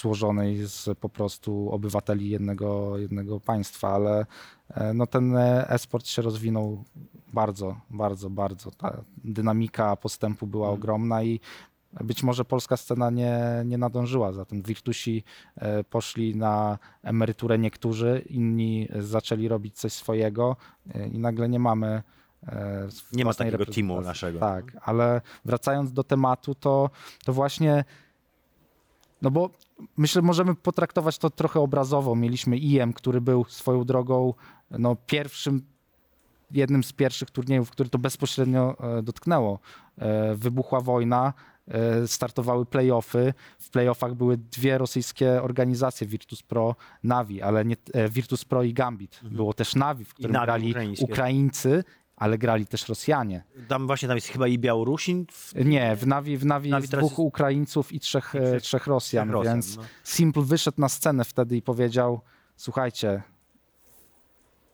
złożonej z po prostu obywateli jednego, jednego państwa, ale e, no, ten e-sport się rozwinął bardzo, bardzo, bardzo. Ta dynamika postępu była Mhm. ogromna i być może polska scena nie, nie nadążyła za tym. Wirtusi e, poszli na emeryturę niektórzy, inni zaczęli robić coś swojego e, i nagle nie mamy Nie ma takiego teamu naszego. Tak, ale wracając do tematu, to, to właśnie no bo myślę, możemy potraktować to trochę obrazowo. Mieliśmy IM, który był swoją drogą no, pierwszym, jednym z pierwszych turniejów, który to bezpośrednio e, dotknęło. E, wybuchła wojna, e, startowały playoffy. W playoffach były dwie rosyjskie organizacje, Virtus Pro, Navi, ale nie Virtus Pro i Gambit. Było też Navi, w którym Navi grali. Ukraińcy, ale grali też Rosjanie. Tam właśnie tam jest chyba i Białorusin. W... Nie, w Navi, w Navi, Navi jest dwóch jest- Ukraińców i trzech, e, trzech- Rosjan, Rosjan, więc no. Simple wyszedł na scenę wtedy i powiedział, słuchajcie,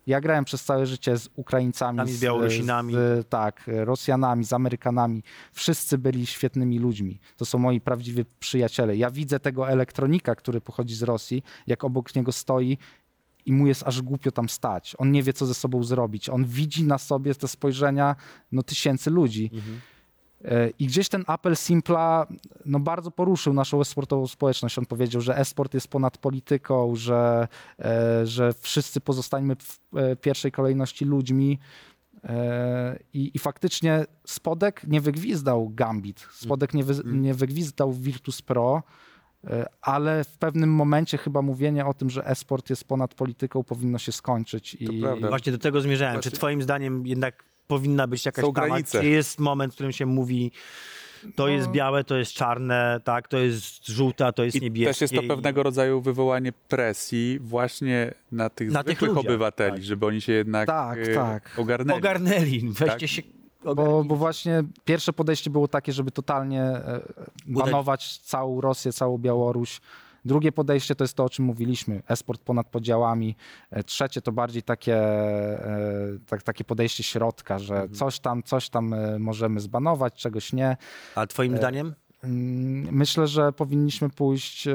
ja grałem przez całe życie z Ukraińcami, i z Białorusinami. z, tak, Rosjanami, z Amerykanami. Wszyscy byli świetnymi ludźmi. To są moi prawdziwi przyjaciele. Ja widzę tego elektronika, który pochodzi z Rosji, jak obok niego stoi i mu jest aż głupio tam stać. On nie wie, co ze sobą zrobić. On widzi na sobie te spojrzenia no, tysięcy ludzi. E, I gdzieś ten apel Simpla no, bardzo poruszył naszą e-sportową społeczność. On powiedział, że e-sport jest ponad polityką, że, e, że wszyscy pozostańmy w e, pierwszej kolejności ludźmi. I, I faktycznie Spodek nie wygwizdał Gambit, Spodek nie, wy, nie wygwizdał Virtus Pro, ale w pewnym momencie chyba mówienie o tym, że e-sport jest ponad polityką powinno się skończyć. I. Właśnie do tego zmierzałem. Właśnie- Czy twoim zdaniem jednak powinna być jakaś Są tama? granice. Czy jest moment, w którym się mówi to jest białe, to jest czarne, tak, to jest żółte, a to jest I niebieskie. też jest to i- pewnego rodzaju wywołanie presji właśnie na tych Na tych zwykłych ludziach, obywateli, tak. żeby oni się jednak Tak, e, tak. ogarnęli. Ogarnęli, weźcie Tak. się Bo, bo właśnie pierwsze podejście było takie, żeby totalnie e, banować całą Rosję, całą Białoruś. Drugie podejście to jest to, o czym mówiliśmy, esport ponad podziałami. E, Trzecie to bardziej takie, e, tak, takie podejście środka, że coś tam, coś tam możemy zbanować, czegoś nie. A twoim zdaniem? Mm, Myślę, że powinniśmy pójść e,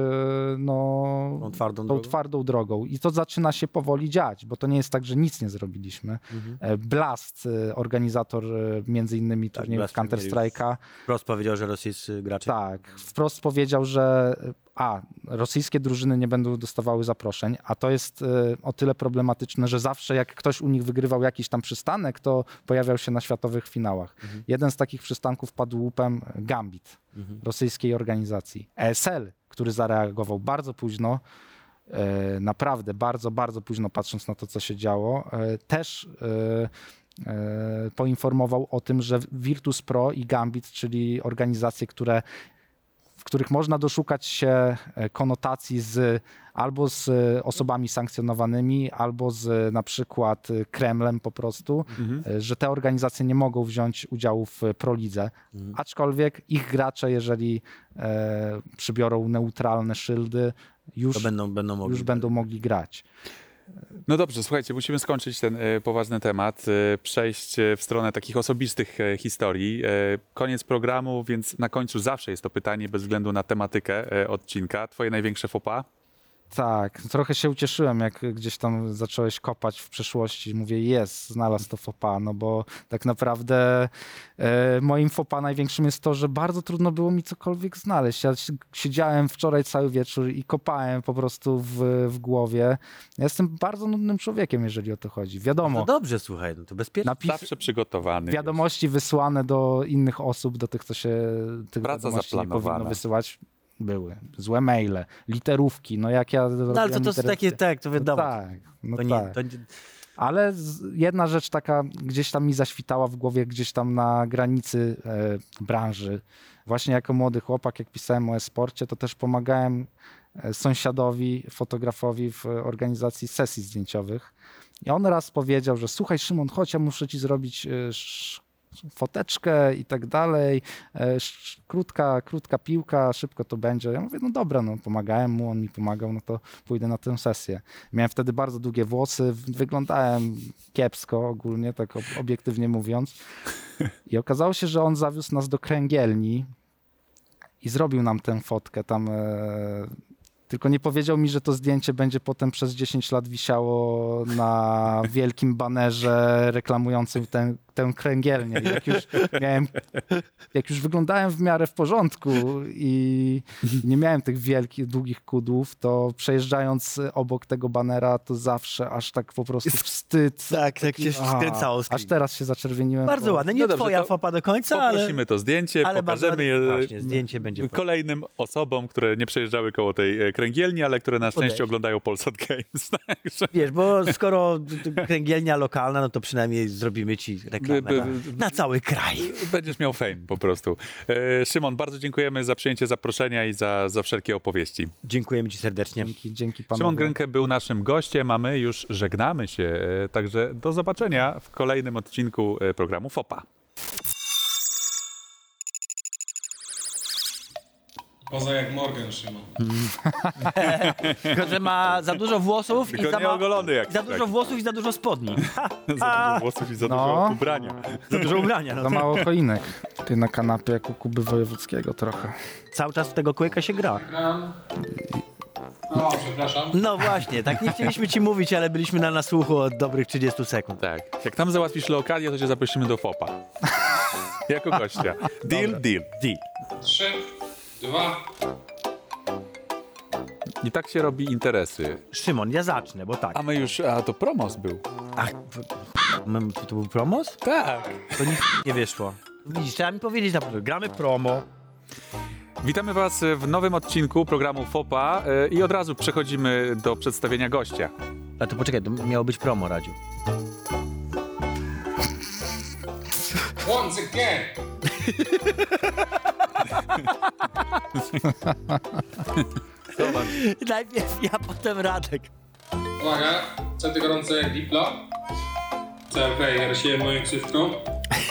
no, Tą twardą tą drogą? twardą drogą. I to zaczyna się powoli dziać, bo to nie jest tak, że nic nie zrobiliśmy. Mhm. E, Blast, e, organizator między innymi turniejów Blast Counter-Strike'a, Wprost powiedział, że rosyjscy gracze. tak, wprost powiedział, że a rosyjskie drużyny nie będą dostawały zaproszeń, a to jest e, o tyle problematyczne, że zawsze jak ktoś u nich wygrywał jakiś tam przystanek, to pojawiał się na światowych finałach. Jeden z takich przystanków padł łupem Gambit, rosyjskiej organizacji. ESL, który zareagował bardzo późno, e, naprawdę bardzo, bardzo późno patrząc na to, co się działo, e, też e, poinformował o tym, że Virtus Pro i Gambit, czyli organizacje, które których można doszukać się e, konotacji z albo z e, osobami sankcjonowanymi, albo z na przykład e, Kremlem po prostu, e, że te organizacje nie mogą wziąć udziału w prolidze. Aczkolwiek ich gracze, jeżeli e, przybiorą neutralne szyldy, już, To będą, będą mogli. już będą mogli grać. No dobrze, słuchajcie, musimy skończyć ten e, poważny temat, e, przejść e, w stronę takich osobistych historii. Koniec programu, więc na końcu zawsze jest to pytanie bez względu na tematykę odcinka. Twoje największe fopa? Tak, trochę się ucieszyłem, jak gdzieś tam zacząłeś kopać w przeszłości. Mówię, jest, znalazł to fopa, no bo tak naprawdę e, moim fopa największym jest to, że bardzo trudno było mi cokolwiek znaleźć. Ja si- siedziałem wczoraj cały wieczór i kopałem po prostu w, w głowie. Ja jestem bardzo nudnym człowiekiem, jeżeli o to chodzi. Wiadomo, No dobrze, słuchaj, no to bezpiecznie. napis, Zawsze przygotowany. wiadomości wysłane do innych osób, do tych, co się tych Praca wiadomości nie zaplanowana. powinno wysyłać. Były. Złe maile, literówki. No jak ja No ale to, to jest takie, tak, to wiadomo. tak, no to nie, tak. to Ale jedna rzecz taka gdzieś tam mi zaświtała w głowie, gdzieś tam na granicy e, branży. Właśnie jako młody chłopak, jak pisałem o e-sporcie, to też pomagałem e, sąsiadowi, fotografowi w organizacji sesji zdjęciowych. I on raz powiedział, że słuchaj Szymon, chodź, ja muszę ci zrobić e, foteczkę i tak dalej. E, Krótka, krótka piłka, szybko to będzie. Ja mówię, no dobra, no pomagałem mu, on mi pomagał, no to pójdę na tę sesję. Miałem wtedy bardzo długie włosy, wyglądałem kiepsko ogólnie, tak ob- obiektywnie mówiąc. I okazało się, że on zawiózł nas do kręgielni i zrobił nam tę fotkę tam. E, tylko nie powiedział mi, że to zdjęcie będzie potem przez 10 lat wisiało na wielkim banerze reklamującym tę, tę kręgielnię. Jak już miałem, jak już wyglądałem w miarę w porządku i nie miałem tych wielkich, długich kudłów, to przejeżdżając obok tego banera, to zawsze aż tak po prostu wstyd. tak, tak się skręcało. Aż teraz się zaczerwieniłem. Bardzo bo- ładne. Nie No dobrze, twoja fopa do końca, ale, Poprosimy to zdjęcie, ale pokażemy je. Właśnie, zdjęcie będzie. kolejnym osobom, które nie przejeżdżały koło tej e, kręgielni, ale które na szczęście Podejść. oglądają Polsat Games. Także Wiesz, bo skoro kręgielnia lokalna, no to przynajmniej zrobimy ci reklamę Na, cały kraj. będziesz miał fame po prostu. E, Szymon, bardzo dziękujemy za przyjęcie zaproszenia i za, za wszelkie opowieści. Dziękujemy ci serdecznie. Dzięki, dzięki panowie. Szymon Grynkę był naszym gościem, a my już żegnamy się. E, Także do zobaczenia w kolejnym odcinku e, programu FOPA. Poza jak Morgan Szymon. Tylko, że ma za dużo włosów i Tylko za, nie ma, ogolony jak i za dużo włosów i za dużo spodni. Za dużo włosów i za No. dużo ubrania. za dużo ubrania. No. Za mało choinek. Ty na kanapie jak u Kuby Wojewódzkiego trochę. Cały czas w tego kłyka się gra. Gram. O, przepraszam. No właśnie, tak nie chcieliśmy ci mówić, ale byliśmy na nasłuchu od dobrych 30 sekund. Tak. Jak tam załatwisz lokalię, to cię zaprosimy do FOPA. jako gościa. Deal, deal. Di. Trzy, dwa. I tak się robi interesy. Szymon, ja zacznę, bo tak. A my już, a to promos był. Ach, m- to był promos? Tak. To nic nie wyszło. Widzisz, trzeba mi powiedzieć na początku. Gramy promo. Witamy Was w nowym odcinku programu FOPA e, i od razu przechodzimy do przedstawienia gościa. A to poczekaj, to miało być promo, Radziu. Once again. Najpierw ja, potem Radek. Uwaga, co ty gorące jak Diplo? Okej, ja rosiłem moją ksywką.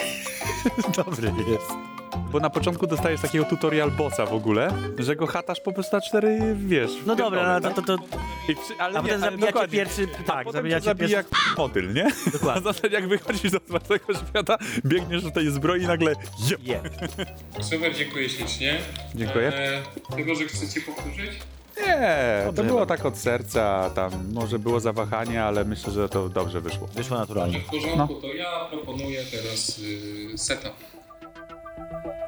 Dobry jest. Bo na początku dostajesz takiego tutorial bossa w ogóle, że go hatasz po prostu na cztery, wiesz. No dobra, no to, to, to? I przy, ale a nie, potem ale zabijacie pierwszy, A tak, potem zabijacie cię zabija pierwszy, jak motyl, nie? Dokładnie. Na zasadzie jak wychodzisz z otwartego świata, biegniesz do tej zbroi i nagle jep. je. Super, dziękuję ślicznie. Dziękuję. E, tylko, że chcecie powtórzyć? Nie, to było tak od serca, tam może było zawahanie, ale myślę, że to dobrze wyszło. Wyszło naturalnie. W porządku, to ja proponuję teraz y, setup. thank you